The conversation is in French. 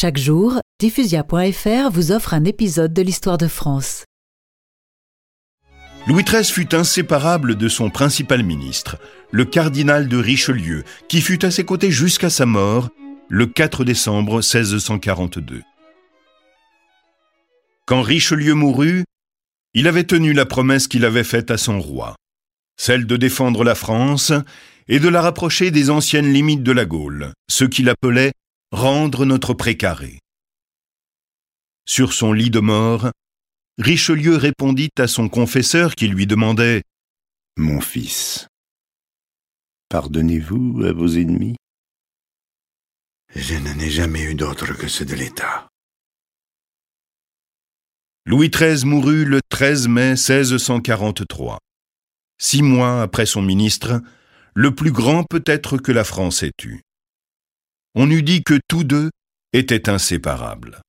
Chaque jour, diffusia.fr vous offre un épisode de l'histoire de France. Louis XIII fut inséparable de son principal ministre, le cardinal de Richelieu, qui fut à ses côtés jusqu'à sa mort le 4 décembre 1642. Quand Richelieu mourut, il avait tenu la promesse qu'il avait faite à son roi, celle de défendre la France et de la rapprocher des anciennes limites de la Gaule, ce qu'il appelait rendre notre précaré. Sur son lit de mort, Richelieu répondit à son confesseur qui lui demandait Mon fils, pardonnez-vous à vos ennemis? Je n'en ai jamais eu d'autre que ceux de l'État. Louis XIII mourut le 13 mai 1643. Six mois après son ministre, le plus grand peut-être que la France ait eu. On eût dit que tous deux étaient inséparables.